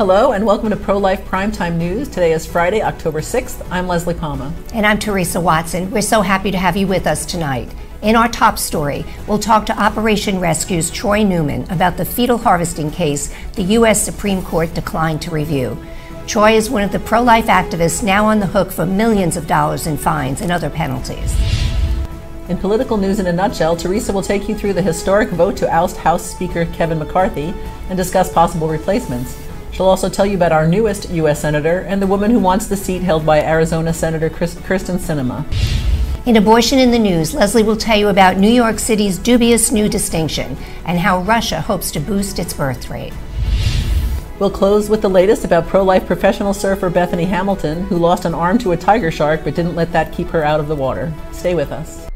Hello and welcome to Pro Life Primetime News. Today is Friday, October 6th. I'm Leslie Palma. And I'm Teresa Watson. We're so happy to have you with us tonight. In our top story, we'll talk to Operation Rescue's Troy Newman about the fetal harvesting case the U.S. Supreme Court declined to review. Troy is one of the pro life activists now on the hook for millions of dollars in fines and other penalties. In political news in a nutshell, Teresa will take you through the historic vote to oust House Speaker Kevin McCarthy and discuss possible replacements. She'll also tell you about our newest U.S. Senator and the woman who wants the seat held by Arizona Senator Kyrsten Sinema. In Abortion in the News, Leslie will tell you about New York City's dubious new distinction and how Russia hopes to boost its birth rate. We'll close with the latest about pro life professional surfer Bethany Hamilton, who lost an arm to a tiger shark but didn't let that keep her out of the water. Stay with us.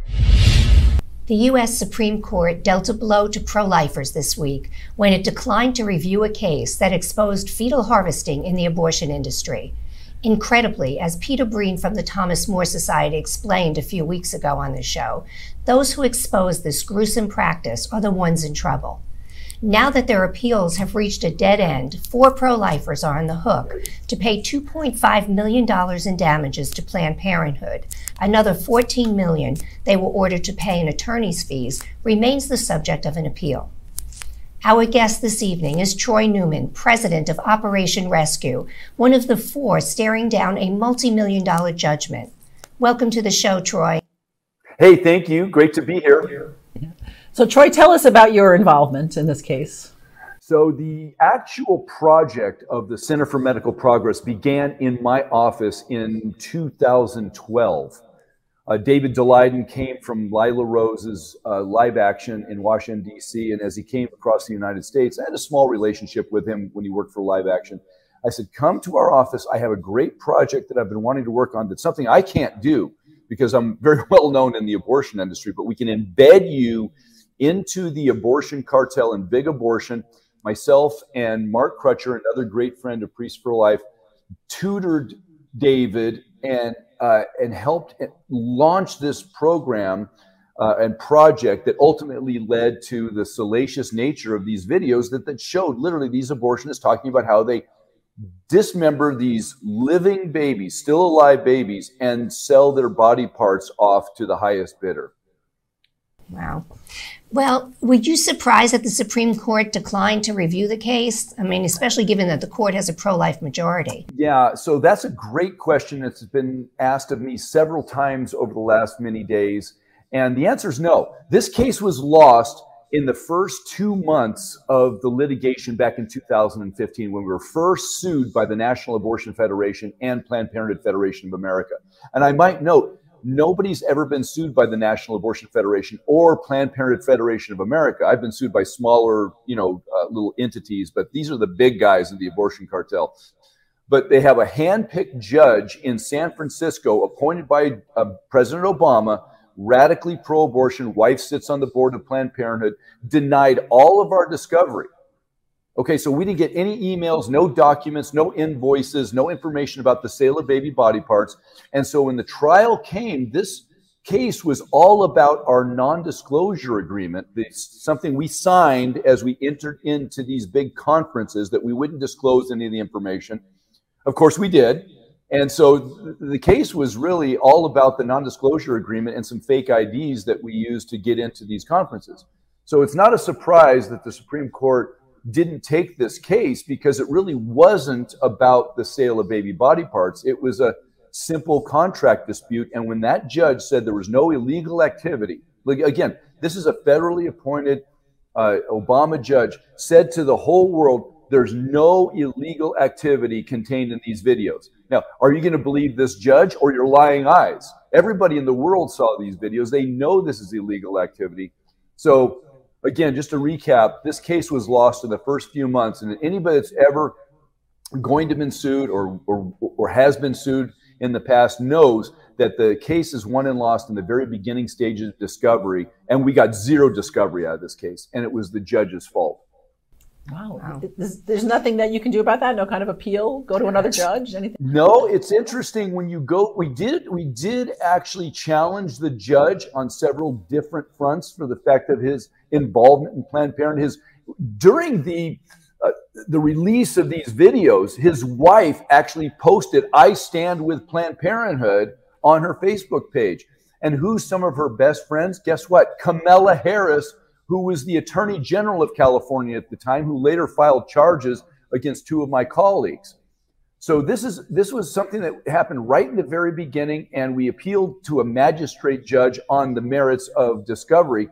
The U.S. Supreme Court dealt a blow to pro lifers this week when it declined to review a case that exposed fetal harvesting in the abortion industry. Incredibly, as Peter Breen from the Thomas More Society explained a few weeks ago on the show, those who expose this gruesome practice are the ones in trouble. Now that their appeals have reached a dead end, four pro lifers are on the hook to pay $2.5 million in damages to Planned Parenthood. Another 14 million they were ordered to pay in attorney's fees remains the subject of an appeal. Our guest this evening is Troy Newman, president of Operation Rescue, one of the four staring down a multi million dollar judgment. Welcome to the show, Troy. Hey, thank you. Great to be here. So, Troy, tell us about your involvement in this case. So, the actual project of the Center for Medical Progress began in my office in 2012. Uh, David Daleiden came from Lila Rose's uh, live action in Washington, D.C., and as he came across the United States, I had a small relationship with him when he worked for live action. I said, Come to our office. I have a great project that I've been wanting to work on that's something I can't do because I'm very well known in the abortion industry, but we can embed you into the abortion cartel and big abortion. Myself and Mark Crutcher, another great friend of Priests for Life, tutored David and uh, and helped launch this program uh, and project that ultimately led to the salacious nature of these videos that, that showed literally these abortionists talking about how they dismember these living babies, still alive babies, and sell their body parts off to the highest bidder. Wow. Well, were you surprised that the Supreme Court declined to review the case? I mean, especially given that the court has a pro life majority. Yeah, so that's a great question. It's been asked of me several times over the last many days. And the answer is no. This case was lost in the first two months of the litigation back in 2015 when we were first sued by the National Abortion Federation and Planned Parenthood Federation of America. And I might note, nobody's ever been sued by the National Abortion Federation or Planned Parenthood Federation of America. I've been sued by smaller, you know, uh, little entities, but these are the big guys in the abortion cartel. But they have a hand-picked judge in San Francisco appointed by uh, President Obama, radically pro-abortion. Wife sits on the board of Planned Parenthood, denied all of our discovery. Okay, so we didn't get any emails, no documents, no invoices, no information about the sale of baby body parts. And so when the trial came, this case was all about our non-disclosure agreement, it's something we signed as we entered into these big conferences that we wouldn't disclose any of the information. Of course, we did. And so the case was really all about the non-disclosure agreement and some fake IDs that we used to get into these conferences. So it's not a surprise that the Supreme Court didn't take this case because it really wasn't about the sale of baby body parts. It was a simple contract dispute. And when that judge said there was no illegal activity, like again, this is a federally appointed uh, Obama judge, said to the whole world, there's no illegal activity contained in these videos. Now, are you going to believe this judge or your lying eyes? Everybody in the world saw these videos. They know this is illegal activity. So again, just to recap, this case was lost in the first few months, and anybody that's ever going to been sued or, or, or has been sued in the past knows that the case is won and lost in the very beginning stages of discovery, and we got zero discovery out of this case, and it was the judge's fault. Wow. wow. There's, there's, nothing that you can do about that. No kind of appeal. Go to another judge. Anything? No. It's interesting when you go. We did. We did actually challenge the judge on several different fronts for the fact of his involvement in Planned Parenthood. His during the uh, the release of these videos, his wife actually posted, I stand with Planned Parenthood on her Facebook page. And who's some of her best friends? Guess what? Kamala Harris, who was the Attorney General of California at the time, who later filed charges against two of my colleagues. So this is this was something that happened right in the very beginning, and we appealed to a magistrate judge on the merits of discovery.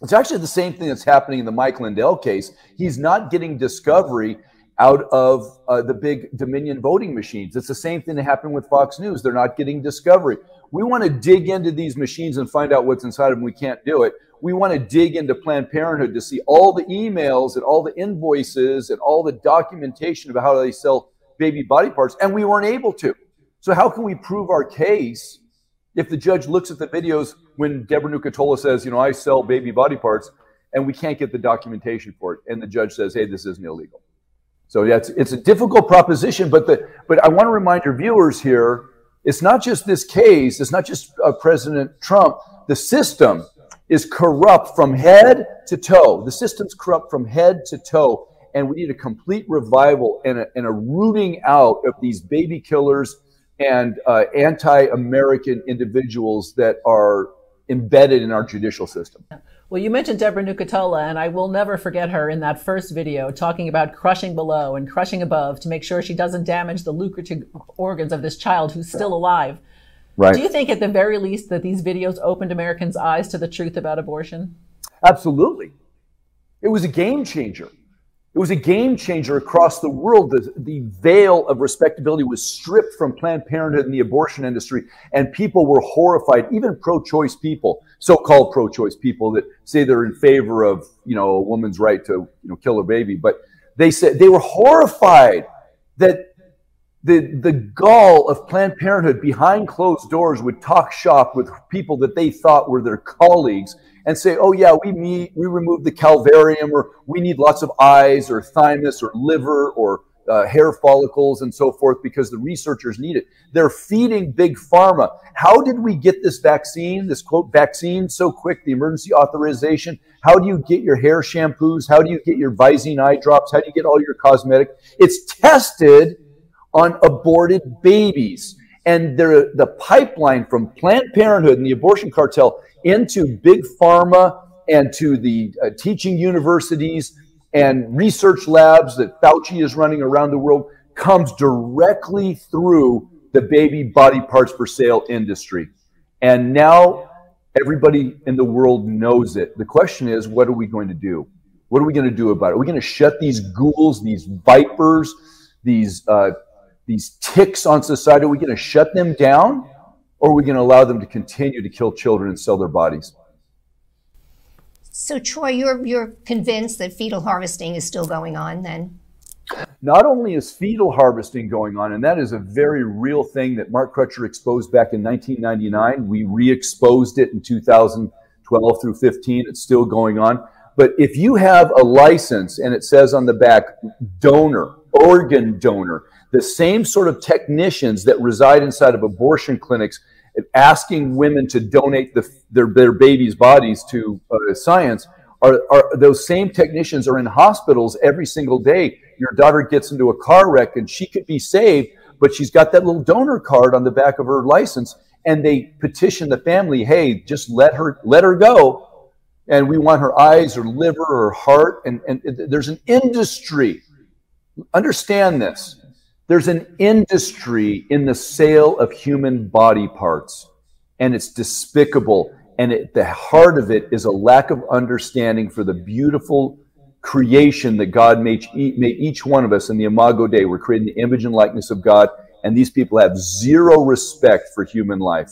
It's actually the same thing that's happening in the Mike Lindell case. He's not getting discovery out of uh, the big Dominion voting machines. It's the same thing that happened with Fox News. They're not getting discovery. We want to dig into these machines and find out what's inside of them. We can't do it. We want to dig into Planned Parenthood to see all the emails and all the invoices and all the documentation about how they sell baby body parts, and we weren't able to. So, how can we prove our case if the judge looks at the videos when Deborah Nucatola says, you know, I sell baby body parts, and we can't get the documentation for it, and the judge says, hey, this isn't illegal. So it's, it's a difficult proposition, but the but I want to remind your viewers here, it's not just this case, it's not just uh, President Trump. The system is corrupt from head to toe. The system's corrupt from head to toe, and we need a complete revival and a, and a rooting out of these baby killers and uh, anti-American individuals that are embedded in our judicial system. Well, you mentioned Deborah Nucatola, and I will never forget her in that first video talking about crushing below and crushing above to make sure she doesn't damage the lucrative organs of this child who's still alive. Right. Do you think, at the very least, that these videos opened Americans' eyes to the truth about abortion? Absolutely. It was a game changer. It was a game changer across the world. The, the veil of respectability was stripped from Planned Parenthood and the abortion industry, and people were horrified. Even pro-choice people, so-called pro-choice people that say they're in favor of, you know, a woman's right to, you know, kill her baby, but they said they were horrified that the the gall of Planned Parenthood behind closed doors would talk shop with people that they thought were their colleagues and say, oh, yeah, we meet, we remove the calvarium, or we need lots of eyes, or thymus, or liver, or uh, hair follicles, and so forth, because the researchers need it. They're feeding big pharma. How did we get this vaccine, this quote, vaccine so quick, the emergency authorization? How do you get your hair shampoos? How do you get your Visine eye drops? How do you get all your cosmetic? It's tested on aborted babies. And the pipeline from Planned Parenthood and the abortion cartel into big pharma and to the uh, teaching universities and research labs that Fauci is running around the world comes directly through the baby body parts for sale industry. And now everybody in the world knows it. The question is, what are we going to do? What are we going to do about it? Are we going to shut these ghouls, these vipers, these uh, these ticks on society? Are we going to shut them down? or are we going to allow them to continue to kill children and sell their bodies? So, Troy, you're you're convinced that fetal harvesting is still going on then? Not only is fetal harvesting going on, and that is a very real thing that Mark Crutcher exposed back in 1999. We re-exposed it in 2012 through 15. It's still going on. But if you have a license and it says on the back donor, organ donor, the same sort of technicians that reside inside of abortion clinics asking women to donate the, their, their babies' bodies to uh, science are, are those same technicians are in hospitals every single day. Your daughter gets into a car wreck and she could be saved, but she's got that little donor card on the back of her license, and they petition the family, "Hey, just let her let her go, and we want her eyes or liver or heart." And and there's an industry. Understand this. There's an industry in the sale of human body parts, and it's despicable. And at the heart of it is a lack of understanding for the beautiful creation that God made, made each one of us in the Imago Dei. We're creating the image and likeness of God, and these people have zero respect for human life.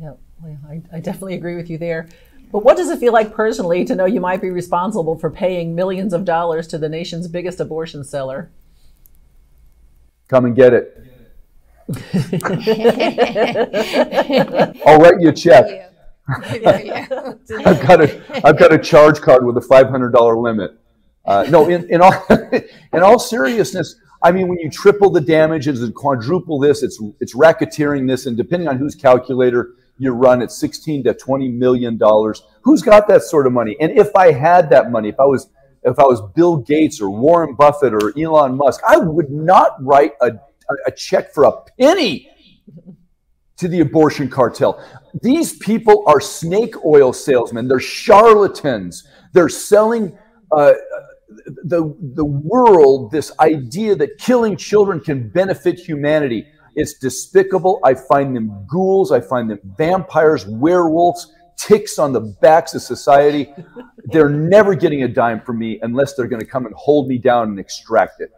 Yeah, I, I definitely agree with you there. But what does it feel like personally to know you might be responsible for paying millions of dollars to the nation's biggest abortion seller? Come and get it. I'll write you a check. I've got a I've got a charge card with a five hundred dollar limit. Uh, no, in, in all in all seriousness, I mean, when you triple the damages and quadruple this, it's it's racketeering this, and depending on whose calculator you run, it's sixteen to twenty million dollars. Who's got that sort of money? And if I had that money, if I was if I was Bill Gates or Warren Buffett or Elon Musk, I would not write a, a check for a penny to the abortion cartel. These people are snake oil salesmen. They're charlatans. They're selling uh, the, the world this idea that killing children can benefit humanity. It's despicable. I find them ghouls. I find them vampires, werewolves, ticks on the backs of society. They're never getting a dime from me unless they're going to come and hold me down and extract it.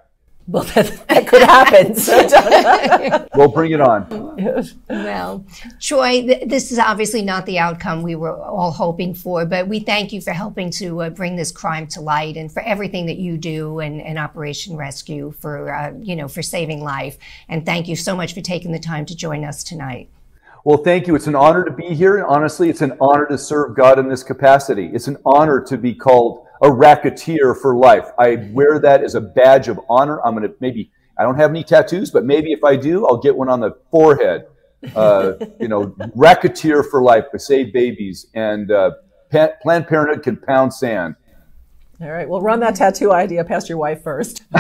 Well, that, that could happen. So Well, bring it on. Well, Troy, th- this is obviously not the outcome we were all hoping for, but we thank you for helping to uh, bring this crime to light and for everything that you do and, and Operation Rescue for, uh, you know, for saving life. And thank you so much for taking the time to join us tonight. Well, thank you. It's an honor to be here. And honestly, it's an honor to serve God in this capacity. It's an honor to be called a racketeer for life. I wear that as a badge of honor. I'm going to maybe, I don't have any tattoos, but maybe if I do, I'll get one on the forehead. Uh, you know, racketeer for life to save babies. And uh, pa- Planned Parenthood can pound sand. All right, well, run that tattoo idea past your wife first.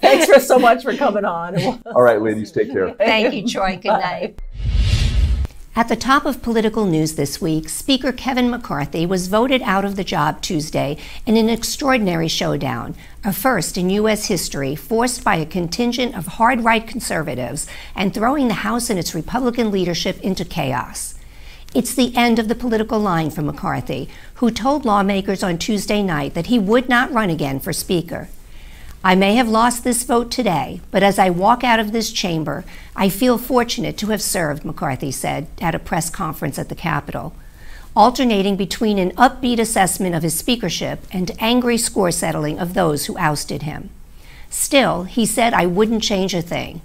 Thanks for so much for coming on. All right, ladies, take care. Thank you, Troy. Good night. At the top of political news this week, Speaker Kevin McCarthy was voted out of the job Tuesday in an extraordinary showdown, a first in U.S. history, forced by a contingent of hard right conservatives and throwing the House and its Republican leadership into chaos. It's the end of the political line for McCarthy, who told lawmakers on Tuesday night that he would not run again for Speaker. I may have lost this vote today, but as I walk out of this chamber, I feel fortunate to have served, McCarthy said at a press conference at the Capitol, alternating between an upbeat assessment of his speakership and angry score settling of those who ousted him. Still, he said, I wouldn't change a thing.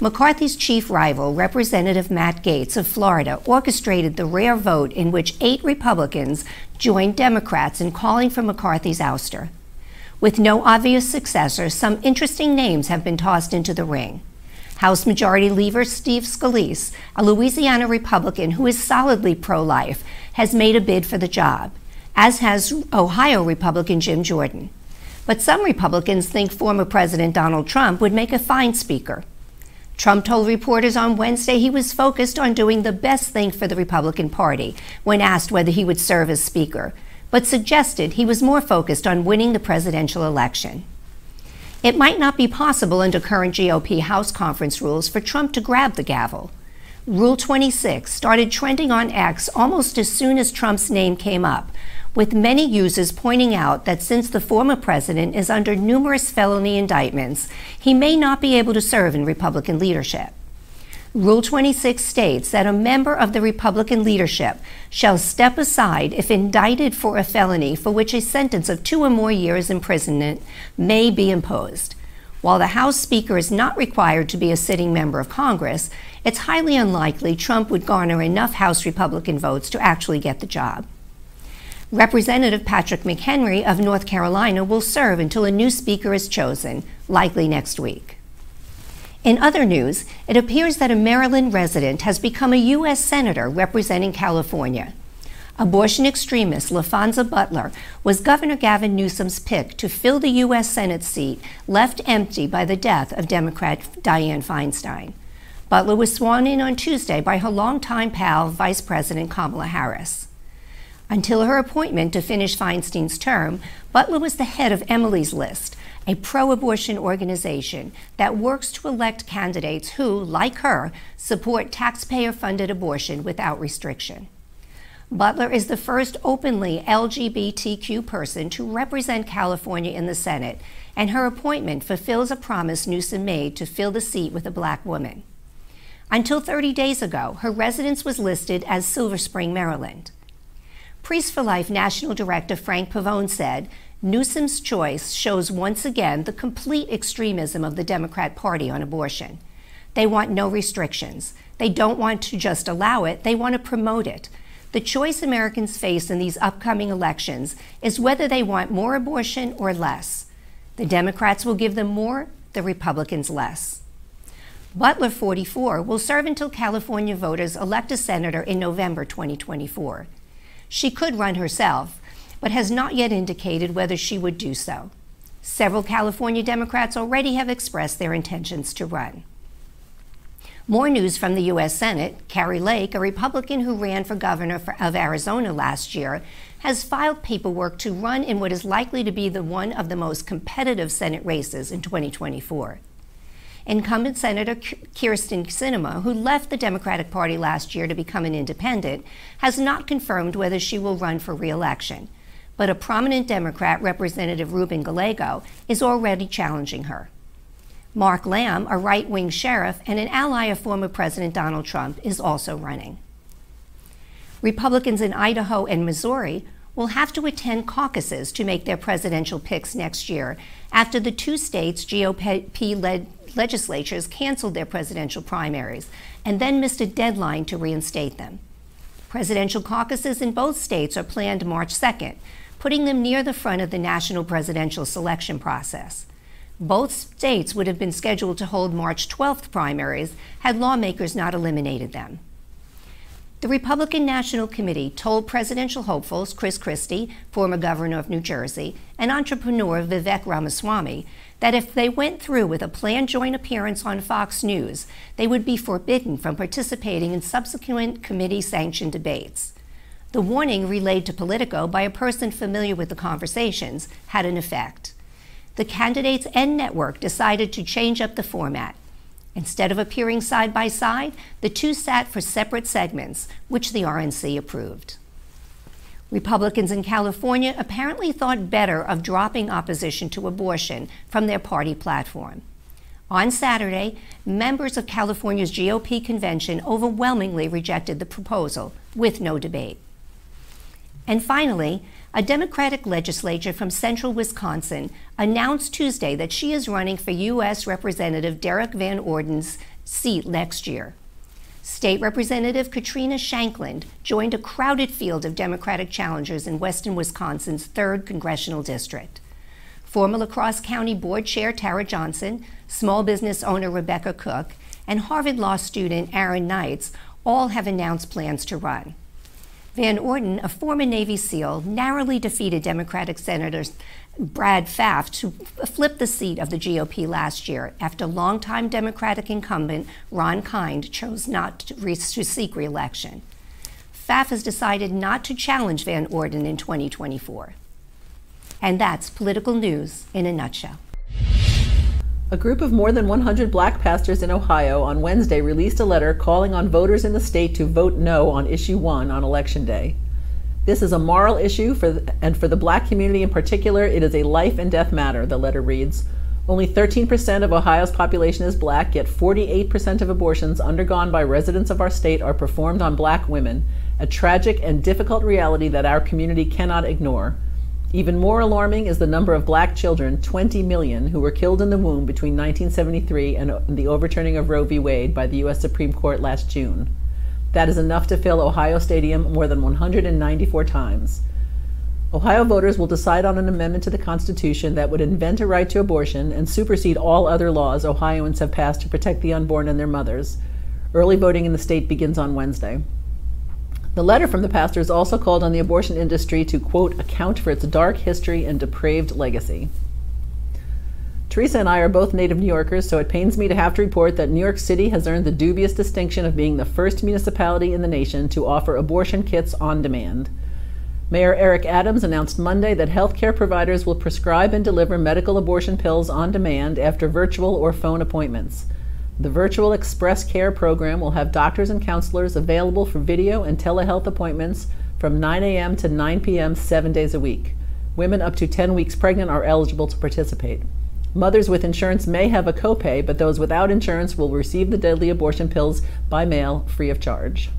McCarthy's chief rival, Representative Matt Gaetz of Florida, orchestrated the rare vote in which eight Republicans joined Democrats in calling for McCarthy's ouster. With no obvious successor, some interesting names have been tossed into the ring. House Majority Leader Steve Scalise, a Louisiana Republican who is solidly pro life, has made a bid for the job, as has Ohio Republican Jim Jordan. But some Republicans think former President Donald Trump would make a fine speaker. Trump told reporters on Wednesday he was focused on doing the best thing for the Republican Party when asked whether he would serve as Speaker, but suggested he was more focused on winning the presidential election. It might not be possible under current GOP House conference rules for Trump to grab the gavel. Rule 26 started trending on X almost as soon as Trump's name came up, with many users pointing out that since the former president is under numerous felony indictments, he may not be able to serve in Republican leadership. Rule 26 states that a member of the Republican leadership shall step aside if indicted for a felony for which a sentence of two or more years imprisonment may be imposed. While the House Speaker is not required to be a sitting member of Congress, it's highly unlikely Trump would garner enough House Republican votes to actually get the job. Representative Patrick McHenry of North Carolina will serve until a new Speaker is chosen, likely next week. In other news, it appears that a Maryland resident has become a U.S. Senator representing California. Abortion extremist LaPhonza Butler was Governor Gavin Newsom's pick to fill the U.S. Senate seat left empty by the death of Democrat Dianne Feinstein. Butler was sworn in on Tuesday by her longtime pal, Vice President Kamala Harris. Until her appointment to finish Feinstein's term, Butler was the head of Emily's List, a pro abortion organization that works to elect candidates who, like her, support taxpayer funded abortion without restriction. Butler is the first openly LGBTQ person to represent California in the Senate, and her appointment fulfills a promise Newsom made to fill the seat with a black woman. Until 30 days ago, her residence was listed as Silver Spring, Maryland. Priests for Life National Director Frank Pavone said, Newsom's choice shows once again the complete extremism of the Democrat Party on abortion. They want no restrictions. They don't want to just allow it, they want to promote it. The choice Americans face in these upcoming elections is whether they want more abortion or less. The Democrats will give them more, the Republicans less. Butler, 44, will serve until California voters elect a senator in November 2024. She could run herself, but has not yet indicated whether she would do so. Several California Democrats already have expressed their intentions to run. More news from the U.S. Senate. Kari Lake, a Republican who ran for governor for, of Arizona last year, has filed paperwork to run in what is likely to be the one of the most competitive Senate races in 2024. Incumbent Senator Kyrsten Sinema, who left the Democratic Party last year to become an independent, has not confirmed whether she will run for reelection. But a prominent Democrat, Representative Ruben Gallego, is already challenging her. Mark Lamb, a right wing sheriff and an ally of former President Donald Trump, is also running. Republicans in Idaho and Missouri will have to attend caucuses to make their presidential picks next year after the two states' GOP led legislatures canceled their presidential primaries and then missed a deadline to reinstate them. Presidential caucuses in both states are planned March 2nd, putting them near the front of the national presidential selection process. Both states would have been scheduled to hold March 12th primaries had lawmakers not eliminated them. The Republican National Committee told presidential hopefuls Chris Christie, former governor of New Jersey, and entrepreneur Vivek Ramaswamy that if they went through with a planned joint appearance on Fox News, they would be forbidden from participating in subsequent committee sanctioned debates. The warning relayed to Politico by a person familiar with the conversations had an effect the candidates and network decided to change up the format. Instead of appearing side by side, the two sat for separate segments, which the RNC approved. Republicans in California apparently thought better of dropping opposition to abortion from their party platform. On Saturday, members of California's GOP convention overwhelmingly rejected the proposal with no debate. And finally, a Democratic legislature from central Wisconsin announced Tuesday that she is running for U.S. Representative Derrick Van Orden's seat next year. State Representative Katrina Shankland joined a crowded field of Democratic challengers in western Wisconsin's 3rd Congressional District. Former La Crosse County Board Chair Tara Johnson, small business owner Rebecca Cook, and Harvard Law student Aaron Knights all have announced plans to run. Van Orden, a former Navy SEAL, narrowly defeated Democratic Senator Brad Pfaff to flip the seat of the GOP last year after longtime Democratic incumbent Ron Kind chose not to, re- to seek reelection. Pfaff has decided not to challenge Van Orden in 2024. And that's political news in a nutshell. A group of more than 100 black pastors in Ohio on Wednesday released a letter calling on voters in the state to vote no on issue 1 on election day. This is a moral issue for and for the black community in particular, it is a life and death matter, the letter reads. Only 13% of Ohio's population is black, yet 48% of abortions undergone by residents of our state are performed on black women, a tragic and difficult reality that our community cannot ignore. Even more alarming is the number of black children, 20 million, who were killed in the womb between 1973 and uh, the overturning of Roe v. Wade by the U.S. Supreme Court last June. That is enough to fill Ohio Stadium more than 194 times. Ohio voters will decide on an amendment to the Constitution that would invent a right to abortion and supersede all other laws Ohioans have passed to protect the unborn and their mothers. Early voting in the state begins on Wednesday. The letter from the pastors also called on the abortion industry to, quote, account for its dark history and depraved legacy. Teresa and I are both native New Yorkers, so it pains me to have to report that New York City has earned the dubious distinction of being the first municipality in the nation to offer abortion kits on demand. Mayor Eric Adams announced Monday that healthcare providers will prescribe and deliver medical abortion pills on demand after virtual or phone appointments. The Virtual Express Care program will have doctors and counselors available for video and telehealth appointments from 9 a.m. to 9 p.m. seven days a week. Women up to 10 weeks pregnant are eligible to participate. Mothers with insurance may have a copay, but those without insurance will receive the deadly abortion pills by mail free of charge.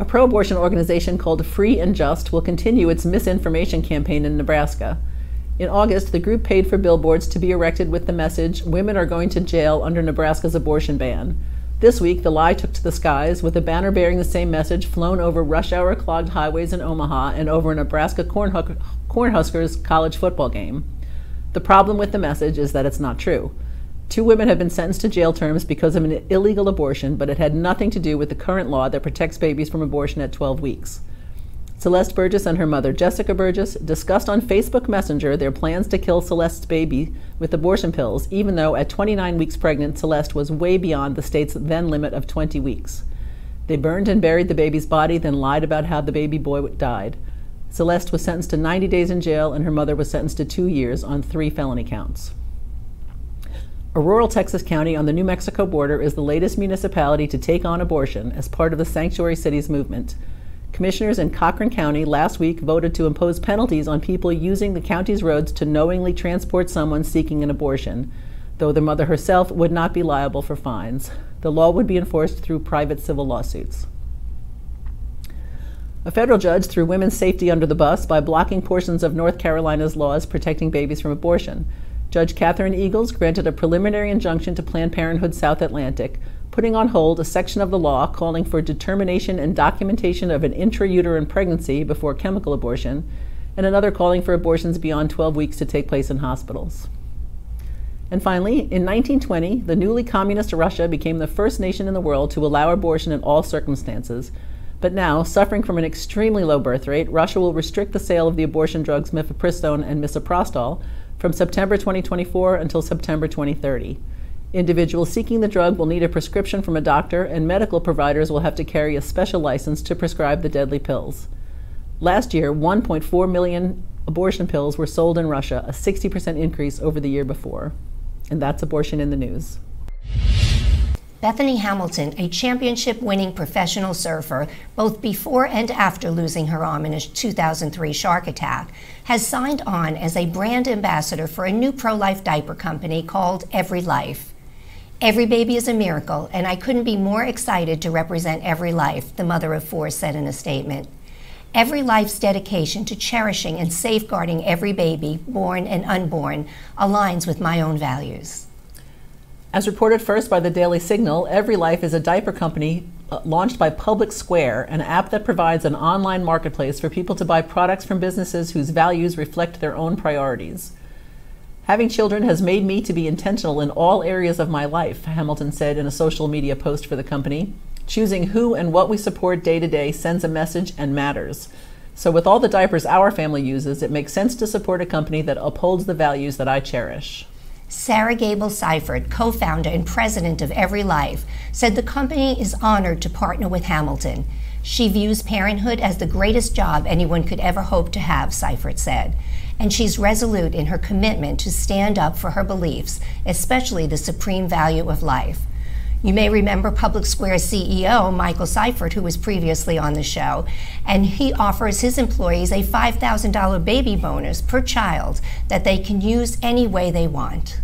A pro abortion organization called Free and Just will continue its misinformation campaign in Nebraska. In August, the group paid for billboards to be erected with the message Women are going to jail under Nebraska's abortion ban. This week, the lie took to the skies with a banner bearing the same message flown over rush hour clogged highways in Omaha and over a Nebraska Cornhuskers college football game. The problem with the message is that it's not true. Two women have been sentenced to jail terms because of an illegal abortion, but it had nothing to do with the current law that protects babies from abortion at 12 weeks. Celeste Burgess and her mother, Jessica Burgess, discussed on Facebook Messenger their plans to kill Celeste's baby with abortion pills, even though at 29 weeks pregnant, Celeste was way beyond the state's then limit of 20 weeks. They burned and buried the baby's body, then lied about how the baby boy died. Celeste was sentenced to 90 days in jail, and her mother was sentenced to two years on three felony counts. A rural Texas county on the New Mexico border is the latest municipality to take on abortion as part of the Sanctuary Cities movement. Commissioners in Cochran County last week voted to impose penalties on people using the county's roads to knowingly transport someone seeking an abortion, though the mother herself would not be liable for fines. The law would be enforced through private civil lawsuits. A federal judge threw women's safety under the bus by blocking portions of North Carolina's laws protecting babies from abortion. Judge Catherine Eagles granted a preliminary injunction to Planned Parenthood South Atlantic, putting on hold a section of the law calling for determination and documentation of an intrauterine pregnancy before chemical abortion, and another calling for abortions beyond 12 weeks to take place in hospitals. And finally, in 1920, the newly communist Russia became the first nation in the world to allow abortion in all circumstances. But now, suffering from an extremely low birth rate, Russia will restrict the sale of the abortion drugs mifepristone and misoprostol from September 2024 until September 2030. Individuals seeking the drug will need a prescription from a doctor, and medical providers will have to carry a special license to prescribe the deadly pills. Last year, 1.4 million abortion pills were sold in Russia, a 60% increase over the year before. And that's abortion in the news. Bethany Hamilton, a championship winning professional surfer, both before and after losing her arm in a 2003 shark attack, has signed on as a brand ambassador for a new pro life diaper company called Every Life. Every baby is a miracle, and I couldn't be more excited to represent Every Life, the mother of four said in a statement. Every life's dedication to cherishing and safeguarding every baby, born and unborn, aligns with my own values. As reported first by the Daily Signal, Every Life is a diaper company uh, launched by Public Square, an app that provides an online marketplace for people to buy products from businesses whose values reflect their own priorities. Having children has made me to be intentional in all areas of my life, Hamilton said in a social media post for the company. Choosing who and what we support day to day sends a message and matters. So, with all the diapers our family uses, it makes sense to support a company that upholds the values that I cherish. Sarah Gable Seifert, co founder and president of Every Life, said the company is honored to partner with Hamilton. She views parenthood as the greatest job anyone could ever hope to have, Seifert said. And she's resolute in her commitment to stand up for her beliefs, especially the supreme value of life. You may remember Public Square CEO Michael Seifert, who was previously on the show, and he offers his employees a $5,000 baby bonus per child that they can use any way they want.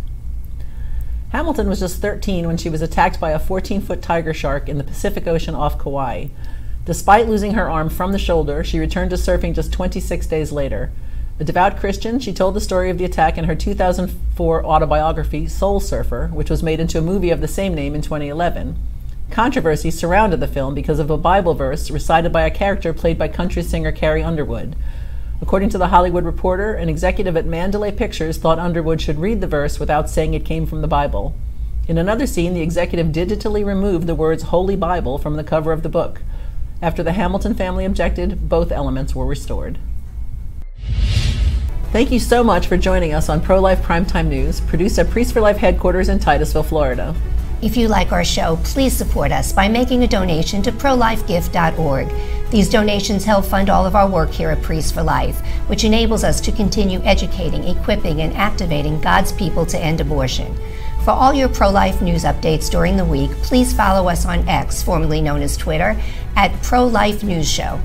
Hamilton was just 13 when she was attacked by a 14 foot tiger shark in the Pacific Ocean off Kauai. Despite losing her arm from the shoulder, she returned to surfing just 26 days later. A devout Christian, she told the story of the attack in her 2004 autobiography, Soul Surfer, which was made into a movie of the same name in 2011. Controversy surrounded the film because of a Bible verse recited by a character played by country singer Carrie Underwood. According to The Hollywood Reporter, an executive at Mandalay Pictures thought Underwood should read the verse without saying it came from the Bible. In another scene, the executive digitally removed the words Holy Bible from the cover of the book. After the Hamilton family objected, both elements were restored. Thank you so much for joining us on Pro Life Primetime News, produced at Priests for Life headquarters in Titusville, Florida. If you like our show, please support us by making a donation to prolifegift.org. These donations help fund all of our work here at Priests for Life, which enables us to continue educating, equipping, and activating God's people to end abortion. For all your pro life news updates during the week, please follow us on X, formerly known as Twitter, at Pro Life News Show.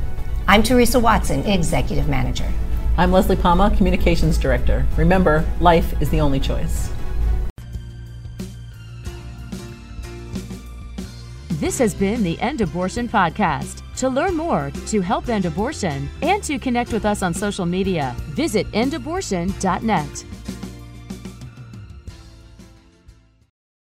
I'm Teresa Watson, Executive Manager. I'm Leslie Palma, Communications Director. Remember, life is the only choice. This has been the End Abortion Podcast. To learn more, to help end abortion, and to connect with us on social media, visit endabortion.net.